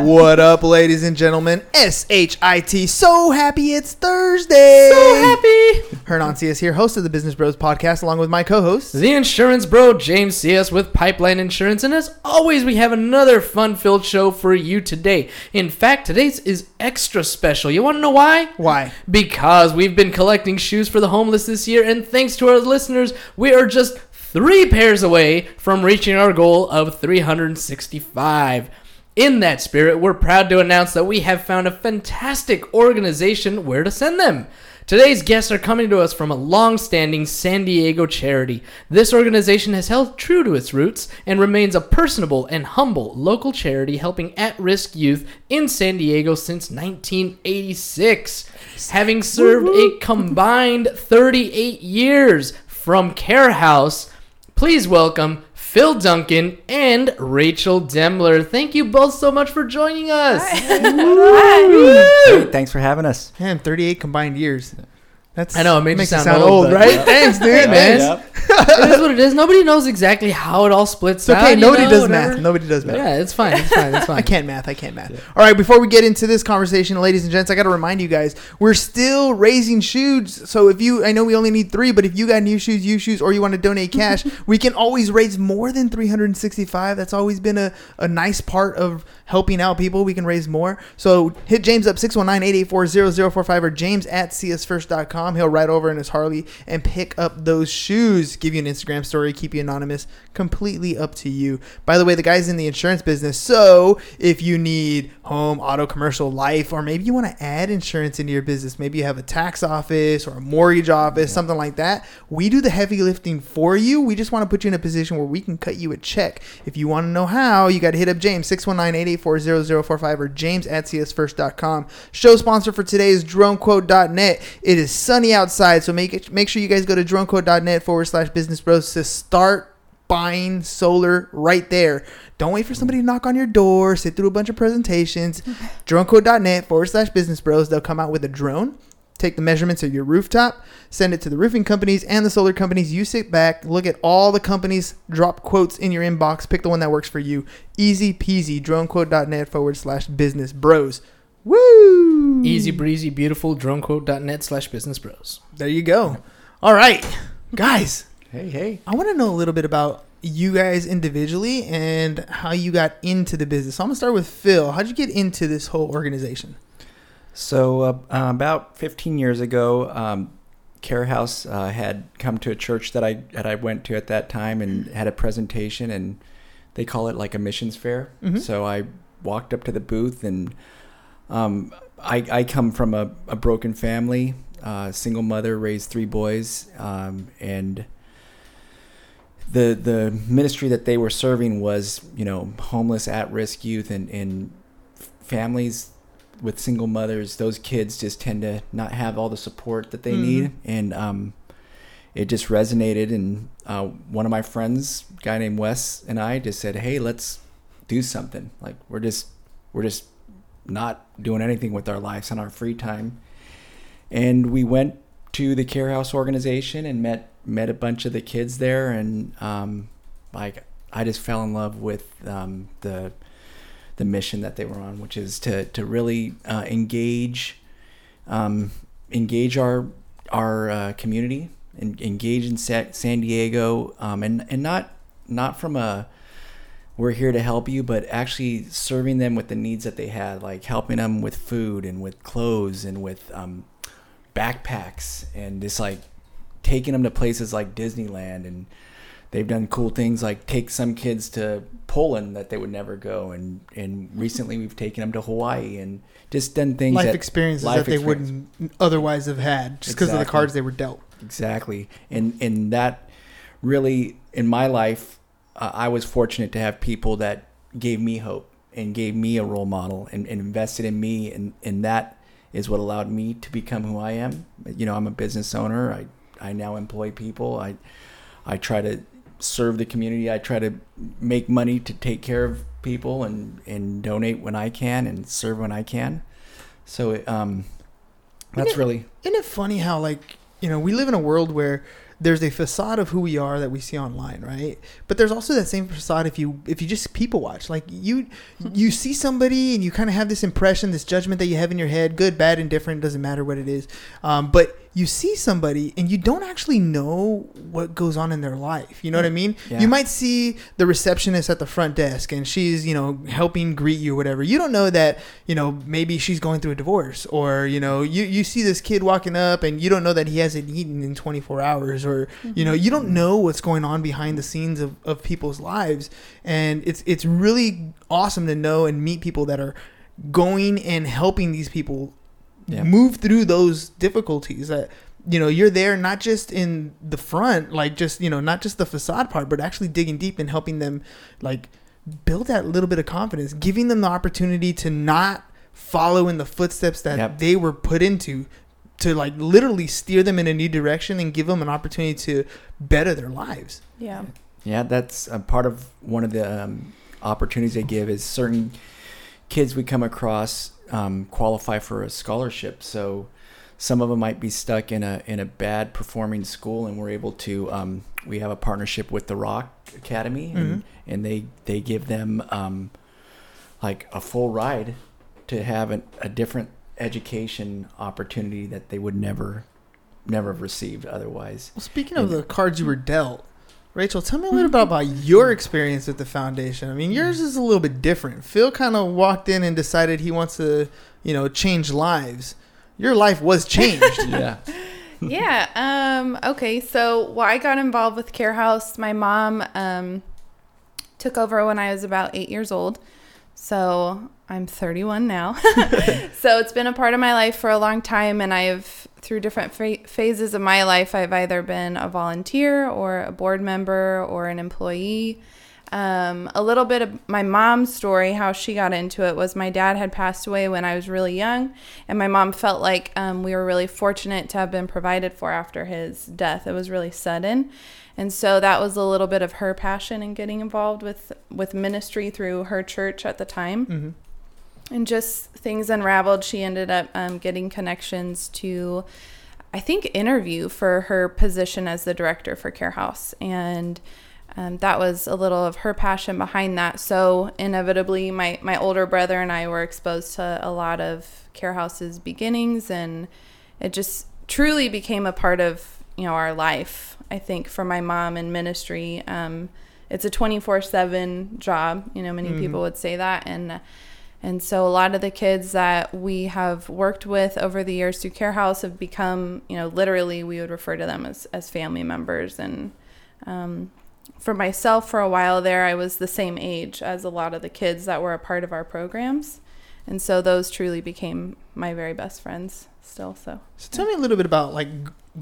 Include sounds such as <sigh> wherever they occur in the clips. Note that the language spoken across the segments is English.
What up, ladies and gentlemen? S H I T. So happy it's Thursday. So happy. Hernan Sias here, host of the Business Bros podcast, along with my co-host. The insurance bro, James Sias with Pipeline Insurance. And as always, we have another fun filled show for you today. In fact, today's is extra special. You want to know why? Why? Because we've been collecting shoes for the homeless this year. And thanks to our listeners, we are just three pairs away from reaching our goal of 365. In that spirit, we're proud to announce that we have found a fantastic organization where to send them. Today's guests are coming to us from a long standing San Diego charity. This organization has held true to its roots and remains a personable and humble local charity helping at risk youth in San Diego since 1986. Having served a combined 38 years from Care House, please welcome Phil Duncan and Rachel Demler. Thank you both so much for joining us. Hey, thanks for having us. Man, 38 combined years. That's I know, it made you makes sound old, but- right? Thanks, dude. Hey, man. Yep. <laughs> it is what it is. Nobody knows exactly how it all splits It's okay. out, you Nobody know, does whatever. math. Nobody does math. Yeah, it's fine. It's fine. It's <laughs> fine. I can't math. I can't math. All right, before we get into this conversation, ladies and gents, I got to remind you guys, we're still raising shoes. So if you, I know we only need three, but if you got new shoes, used shoes, or you want to donate <laughs> cash, we can always raise more than 365. That's always been a, a nice part of helping out people. We can raise more. So hit James up 619-884-0045 or james at siasfirst.com. He'll ride over in his Harley and pick up those shoes, give you an Instagram story, keep you anonymous. Completely up to you. By the way, the guy's in the insurance business. So if you need home, auto, commercial, life, or maybe you want to add insurance into your business, maybe you have a tax office or a mortgage office, something like that, we do the heavy lifting for you. We just want to put you in a position where we can cut you a check. If you want to know how, you got to hit up James 619-884-0045 or james at siasfirst.com. Show sponsor for today is dronequote.net. It is sunny outside, so make it make sure you guys go to dronequote.net forward slash business bros to start buying solar right there. Don't wait for somebody to knock on your door, sit through a bunch of presentations. <laughs> Dronequote.net forward slash business bros. They'll come out with a drone, take the measurements of your rooftop, send it to the roofing companies and the solar companies. You sit back, look at all the companies, drop quotes in your inbox, pick the one that works for you. Easy peasy. Dronequote.net forward slash business bros. Woo! Easy breezy, beautiful. Dronequote.net slash business bros. There you go. All right, guys. Hey, hey. I want to know a little bit about you guys individually and how you got into the business. So I'm gonna start with Phil. How'd you get into this whole organization? So, uh, uh, about 15 years ago, um, Care House uh, had come to a church that I that I went to at that time and had a presentation, and they call it like a missions fair. Mhm. So I walked up to the booth, and um, I, I come from a, a broken family, uh, single mother, raised three boys, um, and the the ministry that they were serving was you know homeless at risk youth and, and families with single mothers. Those kids just tend to not have all the support that they Mhm. need. And um, it just resonated and uh, one of my friends a guy named wes and i just said hey let's do something. Like we're just we're just not doing anything with our lives on our free time. And we went to the care house organization and met met a bunch of the kids there. And um, like i just fell in love with um, the the mission that they were on which is to to really uh, engage um, engage our our uh, community and engage in Sa- San Diego um, and and not not from a we're here to help you, but actually serving them with the needs that they had, like helping them with food and with clothes and with um, backpacks and just like taking them to places like Disneyland and they've done cool things like take some kids to Poland that they would never go and and recently we've taken them to Hawaii and just done things life that, experiences life that they experience. wouldn't otherwise have had just because of the cards they were dealt. Exactly, and and that really in my life, uh, I was fortunate to have people that gave me hope and gave me a role model and, and invested in me, and and that is what allowed me to become who I am. You know, I'm a business owner. I I now employ people. I I try to serve the community. I try to make money to take care of people and and donate when I can and serve when I can. So um, that's it- really Isn't it funny how like you know we live in a world where there's a facade of who we are that we see online, right? But there's also that same facade if you if you just people watch. Like you you see somebody and you kind of have this impression, this judgment that you have in your head, good, bad, indifferent, doesn't matter what it is. Um, but you see somebody and you don't actually know what goes on in their life. You know what I mean? Yeah. You might see the receptionist at the front desk and she's, you know, helping greet you or whatever. You don't know that, you know, maybe she's going through a divorce or, you know, you, you see this kid walking up and you don't know that he hasn't eaten in 24 hours or, you know, mm-hmm. you don't know what's going on behind the scenes of, of people's lives. And it's, it's really awesome to know and meet people that are going and helping these people Yeah. move through those difficulties that you know you're there not just in the front like just you know not just the facade part but actually digging deep and helping them like build that little bit of confidence giving them the opportunity to not follow in the footsteps that Yep. they were put into to like literally steer them in a new direction and give them an opportunity to better their lives Yeah. Yeah, that's a part of one of the um, opportunities they give is certain kids we come across um, qualify for a scholarship. So some of them might be stuck in a in a bad performing school, and we're able to. Um, we have a partnership with the Rock Academy, and, and they they give them um, like a full ride to have an, a different education opportunity that they would never never have received otherwise. well speaking of the cards you were dealt Rachel, tell me a little bit about your experience with the foundation. I mean, yours is a little bit different. Phil kind of walked in and decided he wants to, you know, change lives. Your life was changed. <laughs> yeah. <laughs> yeah. Um, okay. So, well, I got involved with Care House. My mom um, took over when I was about eight years old. So I'm 31 now. <laughs> <laughs> so it's been a part of my life for a long time. And I've, through different pha- phases of my life, I've either been a volunteer or a board member or an employee. Um, a little bit of my mom's story, how she got into it, was my dad had passed away when I was really young, and my mom felt like um, we were really fortunate to have been provided for after his death. It was really sudden, and so that was a little bit of her passion in getting involved with with ministry through her church at the time. Hmm and just things unraveled. She ended up um, getting connections to i think interview for her position as the director for care house. And um, that was a little of her passion behind that so inevitably my, my older brother and i were exposed to a lot of care house's beginnings and it just truly became a part of you know our life i think for my mom in ministry um, it's a 24-7 job you know many Mhm. people would say that and and so a lot of the kids that we have worked with over the years through Care House have become, you know, literally we would refer to them as, as family members. And um, for myself, for a while there, I was the same age as a lot of the kids that were a part of our programs. And so those truly became my very best friends still. So, So tell me a little bit about like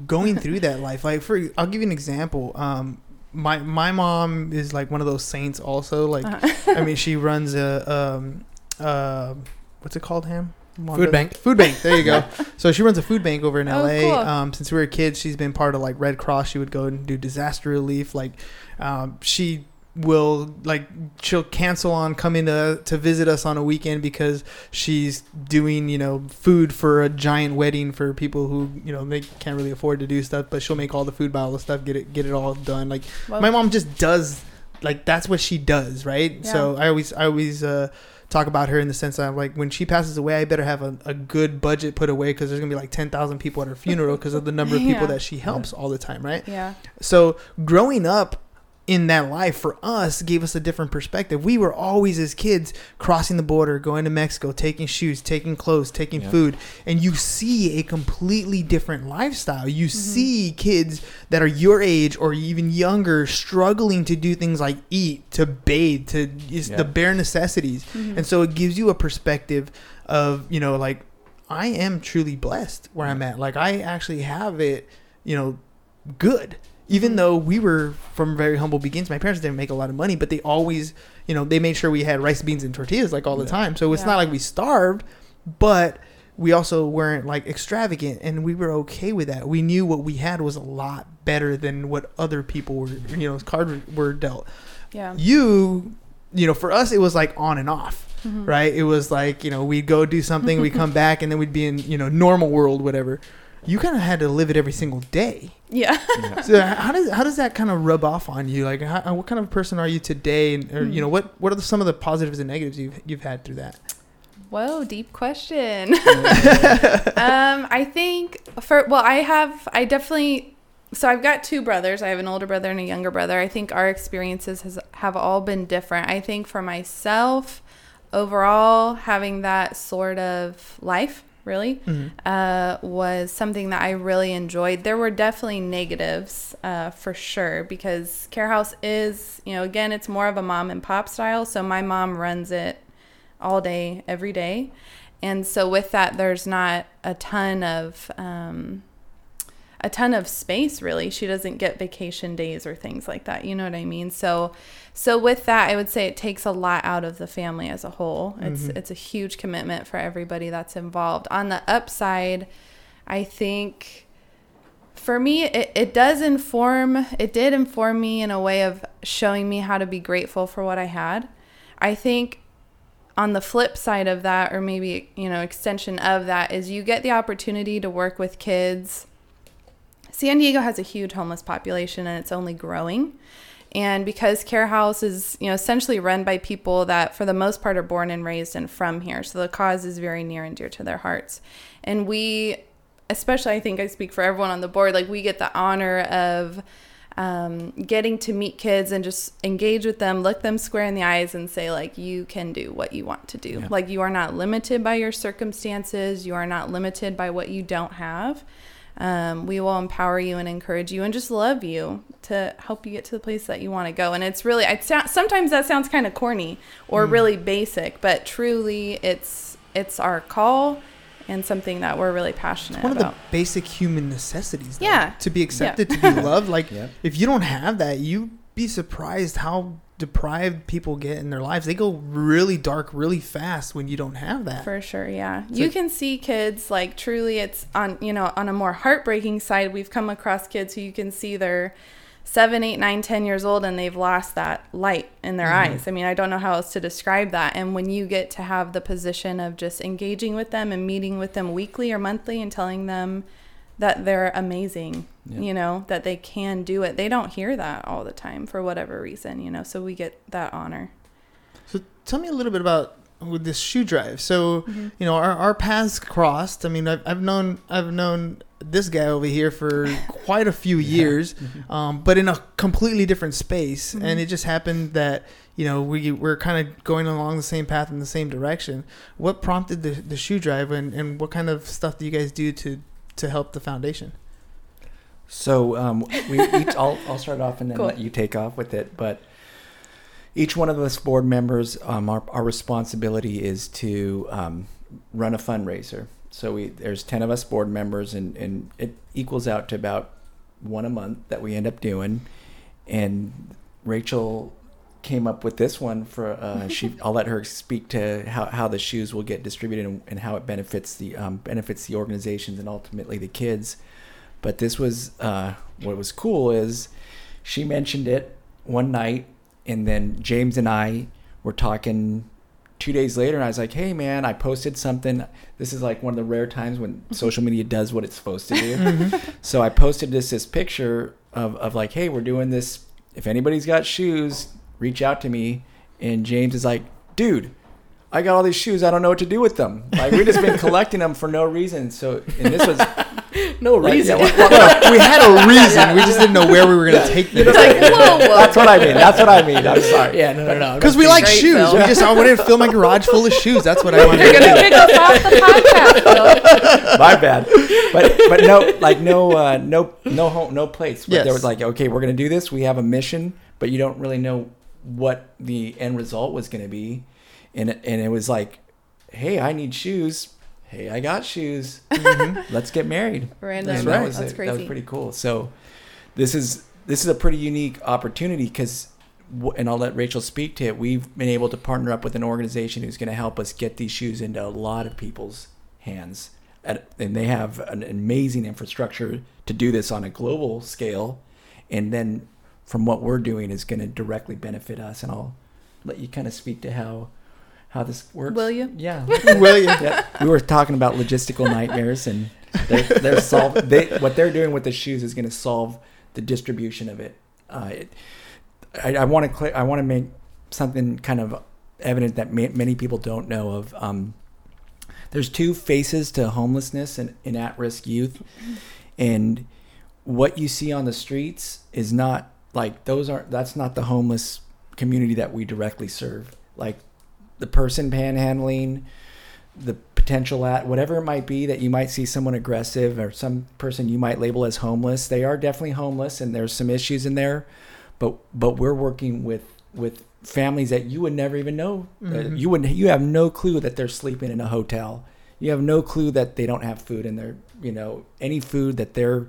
going through that <laughs> life. Like for I'll give you an example. Um my my mom is like one of those saints also. Like uh, I mean she runs a um uh what's it called, Ham? Food bank. Food bank. There you go. <laughs> so she runs a food bank over in Oh, LA. cool. Um, since we were kids, she's been part of like Red Cross. She would go and do disaster relief. Like, um, she will like she'll cancel on coming to to visit us on a weekend because she's doing you know food for a giant wedding for people who you know they can't really afford to do stuff. But she'll make all the food, buy all the stuff, get it get it all done. Like well, my mom just does like that's what she does right so i always i always uh talk about her in the sense that I'm like when she passes away i better have a, a good budget put away because there's gonna be like 10000 people at her funeral because of the number of people <laughs> Yeah. that she helps all the time right yeah. so growing up in that life for us gave us a different perspective. We were always as kids crossing the border, going to Mexico, taking shoes, taking clothes, taking Yeah. food, and you see a completely different lifestyle. You mm-hmm. see kids that are your age or even younger struggling to do things like eat, to bathe, to just Yeah. the bare necessities. Mm-hmm. And so it gives you a perspective of, you know, like I am truly blessed where I'm at. Like I actually have it, you know, good. Even though we were from very humble beginnings, my parents didn't make a lot of money, but they always, you know, they made sure we had rice, beans, and tortillas like all the Yeah. time. So it's Yeah. not like we starved, but we also weren't like extravagant, and we were okay with that. We knew what we had was a lot better than what other people were, you know, cards were dealt Yeah. you you know for us it was like on and off Mm-hmm. right it was like you know we'd go do something we'd come <laughs> back and then we'd be in you know normal world whatever you kind of had to live it every single day Yeah. so how does how does that kind of rub off on you like how, what kind of person are you today and or, you know what what are the, some of the positives and negatives you've you've had through that Whoa, deep question. <laughs> um, I think for well, I have I definitely so I've got two brothers. I have an older brother and a younger brother. I think our experiences has have all been different. I think for myself, overall, having that sort of life really uh, was something that I really enjoyed. There were definitely negatives uh, for sure because Care House is, you know, again, it's more of a mom and pop style. So my mom runs it all day, every day. And so with that, there's not a ton of um, a ton of space really. She doesn't get vacation days or things like that. You know what I mean? So so with that, I would say it takes a lot out of the family as a whole. It's mm-hmm. it's a huge commitment for everybody that's involved. On the upside, I think for me it, it does inform it did inform me in a way of showing me how to be grateful for what I had. I think on the flip side of that or maybe you know extension of that is you get the opportunity to work with kids san diego has a huge homeless population and it's only growing and because care house is you know essentially run by people that for the most part are born and raised and from here so the cause is very near and dear to their hearts and we especially i think i speak for everyone on the board like we get the honor of um, getting to meet kids and just engage with them, look them square in the eyes, and say, like, you can do what you want to do. Yeah. Like, you are not limited by your circumstances, you are not limited by what you don't have. Um, we will empower you and encourage you and just love you to help you get to the place that you want to go. And it's really, I sound, sometimes that sounds kind of corny or really basic, but truly, it's it's our call and something that we're really passionate one of the basic human necessities though, Yeah. to be accepted to be <laughs> loved like Yep. if you don't have that you be surprised how deprived people get in their lives they go really dark really fast when you don't have that For sure, yeah. you can see kids like truly it's on you know, on a more heartbreaking side, we've come across kids who you can see they're seven, eight, nine, ten years old and they've lost that light in their mm-hmm. eyes. I mean, I don't know how else to describe that. And when you get to have the position of just engaging with them and meeting with them weekly or monthly and telling them that they're amazing, Yeah. you know, that they can do it. They don't hear that all the time for whatever reason, you know. So we get that honor. So tell me a little bit about with this shoe drive. So Mm-hmm. you know our, our paths crossed. I mean, I've, I've known I've known this guy over here for <laughs> quite a few years, um, but in a completely different space. Mm-hmm. And it just happened that you know we we're kind of going along the same path in the same direction. What prompted the, the shoe drive, and, and what kind of stuff do you guys do to to help the foundation? So um, we each, I'll, I'll start off and then Cool. let you take off with it. But each one of us board members, um, our, our responsibility is to um, run a fundraiser. So we there's ten of us board members, and, and it equals out to about one a month that we end up doing. And Rachel came up with this one for uh, <laughs> she. I'll let her speak to how, how the shoes will get distributed and, and how it benefits the um, benefits the organizations and ultimately the kids. But this was uh, what was cool is she mentioned it one night, and then James and I were talking two days later, and I was like, "Hey, man, I posted something. This is like one of the rare times when <laughs> social media does what it's supposed to do." <laughs> so I posted this this picture of of like, "Hey, we're doing this. If anybody's got shoes, reach out to me." And James is like, "Dude." I got all these shoes. I don't know what to do with them. Like we just been <laughs> collecting them for no reason. So, and this was <laughs> no reason. Yeah, well, well, we had a <laughs> reason. We just didn't know where we were going to take them. Like, whoa, whoa. that's what I mean. That's what I mean. I'm sorry. yeah, no, no, no. Because we like Great shoes. film. We just I wanted to fill my garage full of shoes. That's what I wanted You're to gonna do. kick us off the podcast. My bad. But but no like no uh, no no home no place. But Yes. There was like okay we're gonna do this. We have a mission, but you don't really know what the end result was gonna be, and it, and it was like, hey, I need shoes. Hey, I got shoes. Mm-hmm. <laughs> Let's get married. Random. And right. That was, That's it. That was pretty cool. So this is this is a pretty unique opportunity because and I'll let Rachel speak to it. We've been able to partner up with an organization who's going to help us get these shoes into a lot of people's hands. At, and they have an amazing infrastructure to do this on a global scale. And then from what we're doing is going to directly benefit us. And I'll let you kind of speak to how how this works. Will you? Yeah. <laughs> Will you? yeah. We were talking about logistical nightmares, and they're, they're solve, they, what they're doing with the shoes is going to solve the distribution of it. Uh, it I, I want to clear. I want to make something kind of evident that ma- many people don't know of. Um, there's two faces to homelessness and, and at-risk youth, and what you see on the streets is not like those aren't. That's not the homeless community that we directly serve. Like the person panhandling, the potential at whatever it might be that you might see someone aggressive or some person you might label as homeless. They are definitely homeless, and there's some issues in there but but we're working with with families that you would never even know uh, you would you have no clue that they're sleeping in a hotel you have no clue that they don't have food in their you know any food that they're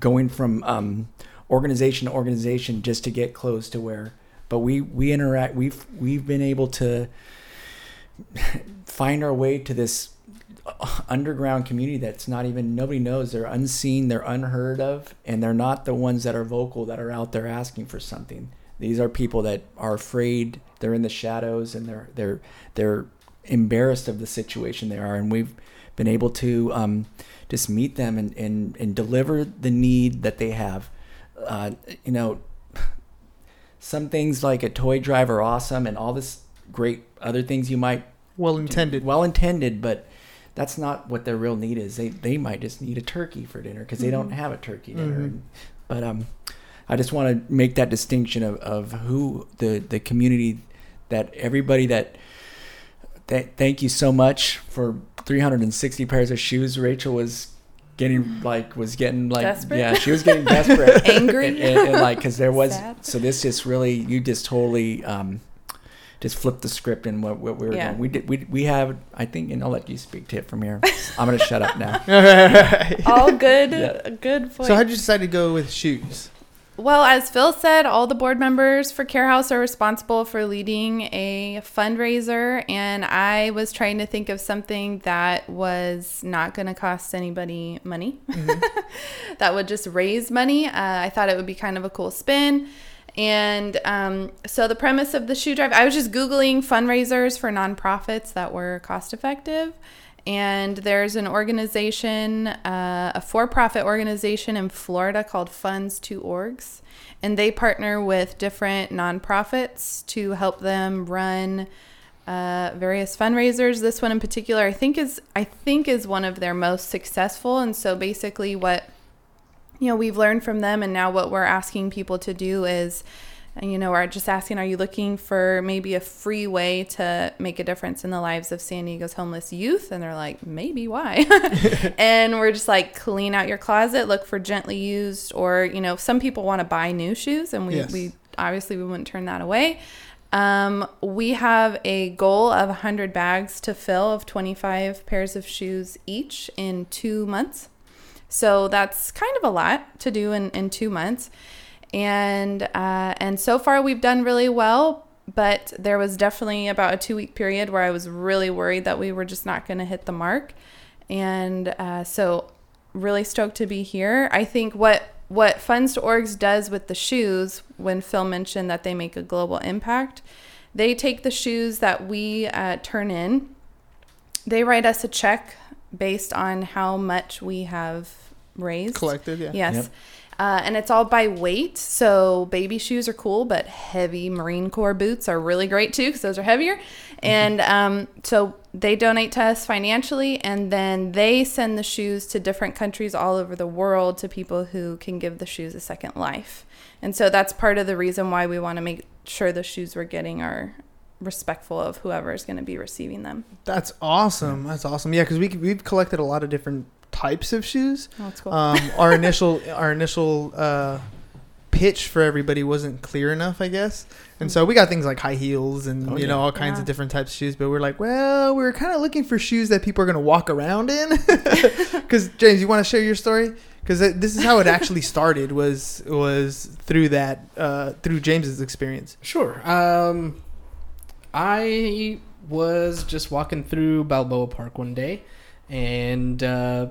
going from um, organization to organization just to get close to where but we we interact we've we've been able to find our way to this underground community that's not even nobody knows they're unseen they're unheard of and they're not the ones that are vocal that are out there asking for something. These are people that are afraid they're in the shadows and they're they're they're embarrassed of the situation they are and we've been able to um, just meet them and, and and deliver the need that they have uh, you know some things like a toy drive are awesome and all this great other things you might Well intended. well intended, but that's not what their real need is. They they might just need a turkey for dinner because they don't have a turkey dinner. And, but um, I just want to make that distinction of, of who the the community that everybody that. Th- thank you so much for 360 pairs of shoes. Rachel was getting like was getting like Desperate? yeah she was getting desperate <laughs> Angry? and, and, and, like because there was Sad? so this just really you just totally um just flipped the script and what, what we were Yeah. doing. We did we we have I think and I'll let you speak to it from here. I'm gonna shut up now. <laughs> All good, Yeah. good point. so how did you decide to go with shoes? Well, as Phil said, all the board members for Care House are responsible for leading a fundraiser, and I was trying to think of something that was not going to cost anybody money, <laughs> that would just raise money. Uh, I thought it would be kind of a cool spin. And um, so the premise of the shoe drive, I was just Googling fundraisers for nonprofits that were cost effective. And there's an organization, uh, a for profit organization in Florida called Funds2Orgs. And they partner with different nonprofits to help them run uh, various fundraisers. This one in particular, I think is I think is one of their most successful. And so basically, what you know we've learned from them, and now what we're asking people to do is, and you know, we're just asking, are you looking for maybe a free way to make a difference in the lives of San Diego's homeless youth? And they're like, maybe why? <laughs> <laughs> and we're just like, clean out your closet, look for gently used, or you know, some people want to buy new shoes, and we Yes. we obviously we wouldn't turn that away. Um, we have a goal of 100 bags to fill of 25 pairs of shoes each in two months. So that's kind of a lot to do in, in two months. And uh, and so far we've done really well, but there was definitely about a two week period where I was really worried that we were just not going to hit the mark. And uh, so really stoked to be here. I think what what Funds2Orgs does with the shoes, when Phil mentioned that they make a global impact, they take the shoes that we uh, turn in, they write us a check based on how much we have raised. Collected, yeah. Yes. Yep. Uh, and it's all by weight. So baby shoes are cool, but heavy Marine Corps boots are really great too because those are heavier. And um, so they donate to us financially, and then they send the shoes to different countries all over the world to people who can give the shoes a second life. And so that's part of the reason why we want to make sure the shoes we're getting are respectful of whoever is going to be receiving them. That's awesome. That's awesome. Yeah, because we we've collected a lot of different types of shoes. Oh, that's cool. Um, <laughs> our initial our initial uh, pitch for everybody wasn't clear enough, I guess. And so we got things like high heels and Oh, you know yeah. all kinds Yeah. of different types of shoes. But we're like, well, we're kind of looking for shoes that people are going to walk around in. <laughs> Because James, you want to share your story? Because this is how it actually started. Was was through that uh, through James's experience. Sure. Um, I was just walking through Balboa Park one day, and uh,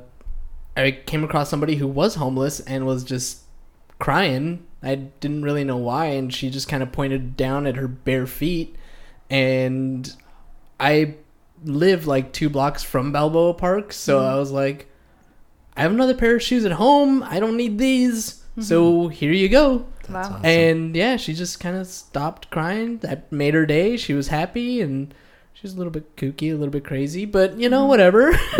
I came across somebody who was homeless and was just crying. I didn't really know why, and she just kind of pointed down at her bare feet, and I live like two blocks from Balboa Park, so mm-hmm. I was like, I have another pair of shoes at home. I don't need these. So mm-hmm. here you go. wow. awesome. And yeah, she just kind of stopped crying. That made her day. She was happy and she was a little bit kooky, a little bit crazy, but you know, whatever. <laughs>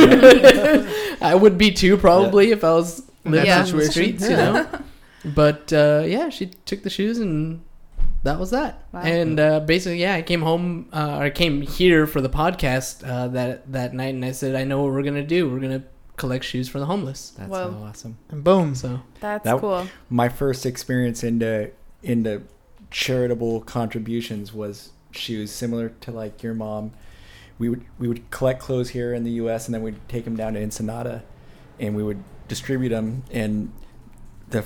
I would be too probably if I was living that in the situation. streets, you know. But uh, yeah, she took the shoes and that was that. Wow. And uh, basically, yeah, I came home uh, or I came here for the podcast uh, that that night, and I said, I know what we're gonna do. We're gonna collect shoes for the homeless. That's Whoa. so awesome. And boom. So That's That- cool. My first experience into into charitable contributions was shoes, similar to like your mom. We would we would collect clothes here in the U.S. and then we'd take them down to Ensenada, and we would distribute them. And the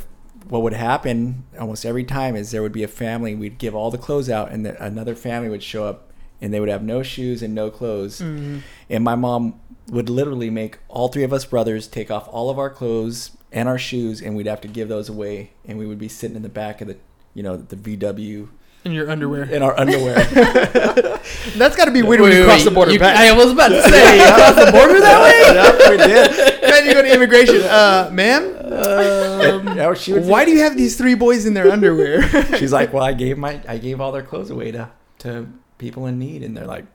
what would happen almost every time is there would be a family. We'd give all the clothes out, and the, another family would show up, and they would have no shoes and no clothes. Mhm. And my mom would literally make all three of us brothers take off all of our clothes and our shoes, and we'd have to give those away. And we would be sitting in the back of the, you know, the VW In your underwear. in our underwear. <laughs> That's got to be weird when Wait, you wait, cross wait, the border you- back. I was about to <laughs> say, you crossed the border that way. <laughs> Yep, we did. then you go to immigration. Uh, ma'am, And, you she would why do you have these three boys in their underwear? She's like, well, I gave my, I gave all their clothes away to, to people in need, and they're like,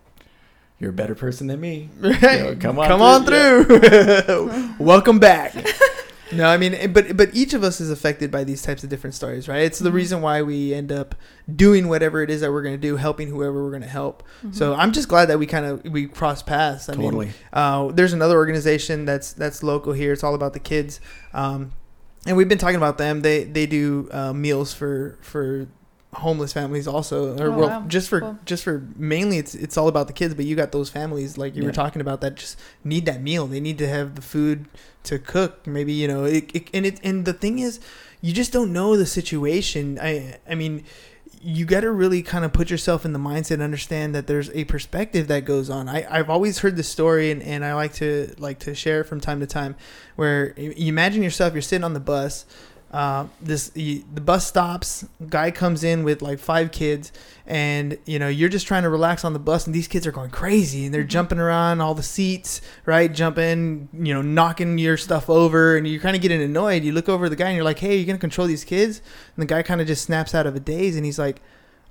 you're a better person than me. Right. know, come on come through, on through. Welcome back. No, I mean, eh, but but each of us is affected by these types of different stories, right? It's the Mm-hmm. reason why we end up doing whatever it is that we're going to do, helping whoever we're going to help. So I'm just glad that we kind of we cross paths. I Totally. mean, uh, there's another organization that's that's local here. It's all about the kids, um, and we've been talking about them. They they do uh, meals for for homeless families also, or Oh, well, wow. just for Cool. just for mainly it's it's all about the kids. But you got those families like you were talking about that just need that meal. They need to have the food to cook. Maybe you know, it, it, and it and the thing is, you just don't know the situation. I I mean you got to really kind of put yourself in the mindset and understand that there's a perspective that goes on. I, I've always heard this story and, and I like to like to share it from time to time where you imagine yourself, you're sitting on the bus, uh, this you, the bus stops, guy comes in with like five kids and you know you're just trying to relax on the bus and these kids are going crazy and they're jumping around all the seats right jumping you know knocking your stuff over and you're kind of getting annoyed. You look over at the guy and you're like hey you're gonna control these kids? And the guy kind of just snaps out of a daze and he's like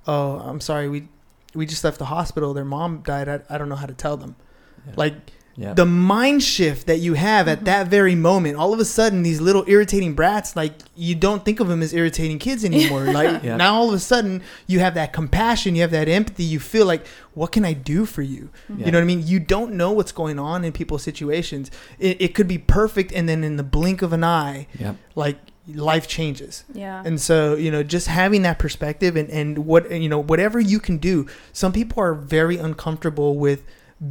oh i'm sorry we we just left the hospital. Their mom died. I, I don't know how to tell them. Yeah. like Yeah. the mind shift that you have at mm-hmm. that very moment all of a sudden these little irritating brats like you don't think of them as irritating kids <laughs> anymore like Yeah. now all of a sudden you have that compassion you have that empathy you feel like what can i do for you Yeah. you know what i mean you don't know what's going on in people's situations it, it could be perfect and then in the blink of an eye Yep. like life changes Yeah. and so, you know, just having that perspective and, and what, you know, whatever you can do. Some people are very uncomfortable with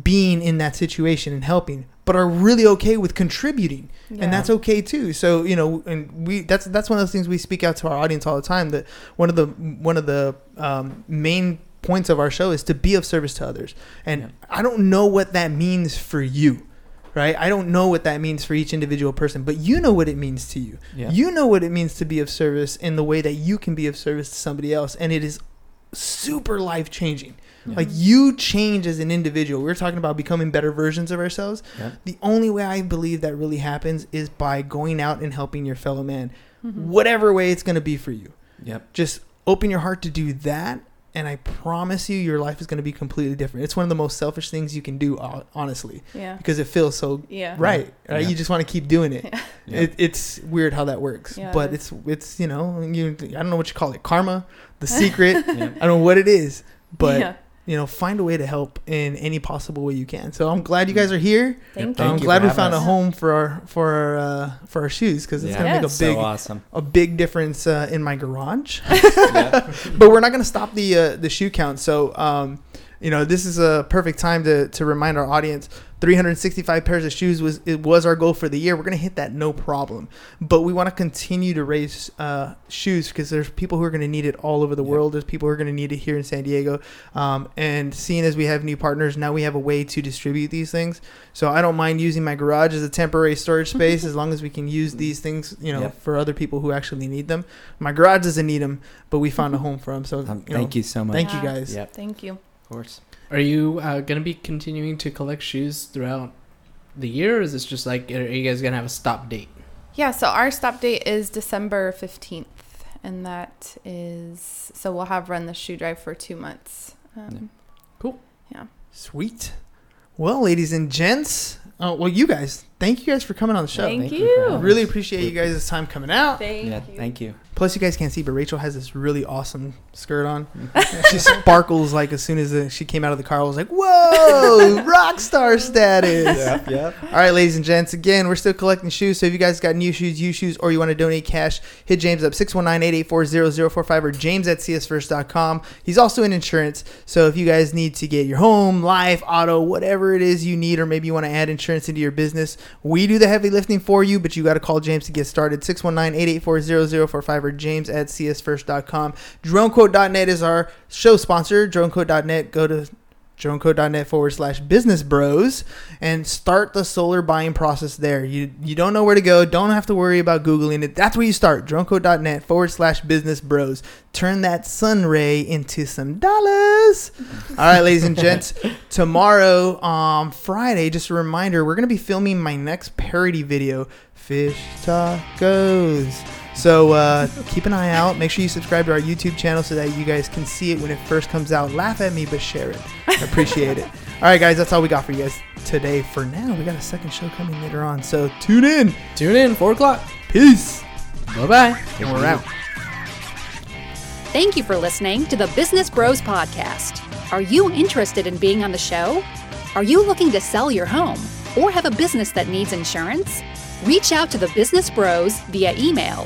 being in that situation and helping, but are really okay with contributing. Yeah. And that's okay too. So, you know, and we, that's, that's one of those things we speak out to our audience all the time that one of the, one of the um, main points of our show is to be of service to others. And Yeah. I don't know what that means for you. Right? I don't know what that means for each individual person, but you know what it means to you. Yeah. You know what it means to be of service in the way that you can be of service to somebody else, and it is super life changing. Yeah. Like you change as an individual. We are talking about becoming better versions of ourselves. Yeah. The only way I believe that really happens is by going out and helping your fellow man. Mm-hmm. whatever way it's going to be for you. Yep. Just open your heart to do that. And I promise you, your life is going to be completely different. It's one of the most selfish things you can do, honestly, Yeah. because it feels so Yeah. right. right? Yeah. You just want to keep doing it. <laughs> Yeah. it. It's weird how that works, Yeah, but it it's it's you know you I don't know what you call it, karma, the secret. <laughs> Yeah. I don't know what it is, but yeah. You know, find a way to help in any possible way you can. So I'm glad you guys are here. Thank Thank I'm you glad for we having found a home for our for our uh, for our shoes because it's Yeah. gonna make a big So awesome. a big difference uh, in my garage. <laughs> <laughs> But we're not going to stop the uh, the shoe count. So, um, you know, this is a perfect time to to remind our audience. 365 pairs of shoes was it was our goal for the year. We're going to hit that no problem. But we want to continue to raise uh, shoes because there's people who are going to need it all over the Yeah. world. There's people who are going to need it here in San Diego. Um, and seeing as we have new partners, now we have a way to distribute these things. So I don't mind using my garage as a temporary storage <laughs> space as long as we can use these things, you know, Yep. for other people who actually need them. My garage doesn't need them, but we found a home for them. So Um, you know, thank you so much. thank you guys. Yep. Thank you. Of course. Are you uh, going to be continuing to collect shoes throughout the year? Or is this just like, are you guys going to have a stop date? Yeah, so our stop date is December 15th. And that is, so we'll have run the shoe drive for two months. Um, Cool. Yeah. Sweet. Well, ladies and gents, uh, well, you guys, thank you guys for coming on the show. Thank Thank you. you really appreciate you guys' time coming out. Thank Yeah. you. Thank you. Plus, you guys can't see, but Rachel has this really awesome skirt on. <laughs> she sparkles like as soon as uh she came out of the car. I was like, "Whoa, <laughs> rock star status!" Yeah. All right, ladies and gents. Again, we're still collecting shoes. So if you guys got new shoes, used shoes, or you want to donate cash, hit James up 619-884-0045 or james at siasfirst.com. He's also in insurance. So if you guys need to get your home, life, auto, whatever it is you need, or maybe you want to add insurance into your business, we do the heavy lifting for you, but you got to call James to get started. 619-884-0045 or james at siasfirst.com. Dronequote.net is our show sponsor. Dronequote.net. Go to dronequote.net forward slash business bros and start the solar buying process there. You you don't know where to go, don't have to worry about Googling it. That's where you start. dronequote.net forward slash business bros. Turn that sun ray into some dollars. <laughs> All right, ladies and gents. Tomorrow, um, Friday, just a reminder, we're gonna be filming my next parody video, Fish Tacos. So uh, keep an eye out. Make sure you subscribe to our YouTube channel so that you guys can see it when it first comes out. Laugh at me, but share it. I appreciate it. <laughs> All right, guys, that's all we got for you guys today. For now, we got a second show coming later on. So tune in. Tune in, 4 o'clock. Peace. Bye bye. And we're out. Thank you for listening to the Business Bros Podcast. Are you interested in being on the show? Are you looking to sell your home or have a business that needs insurance? Reach out to the Business Bros via email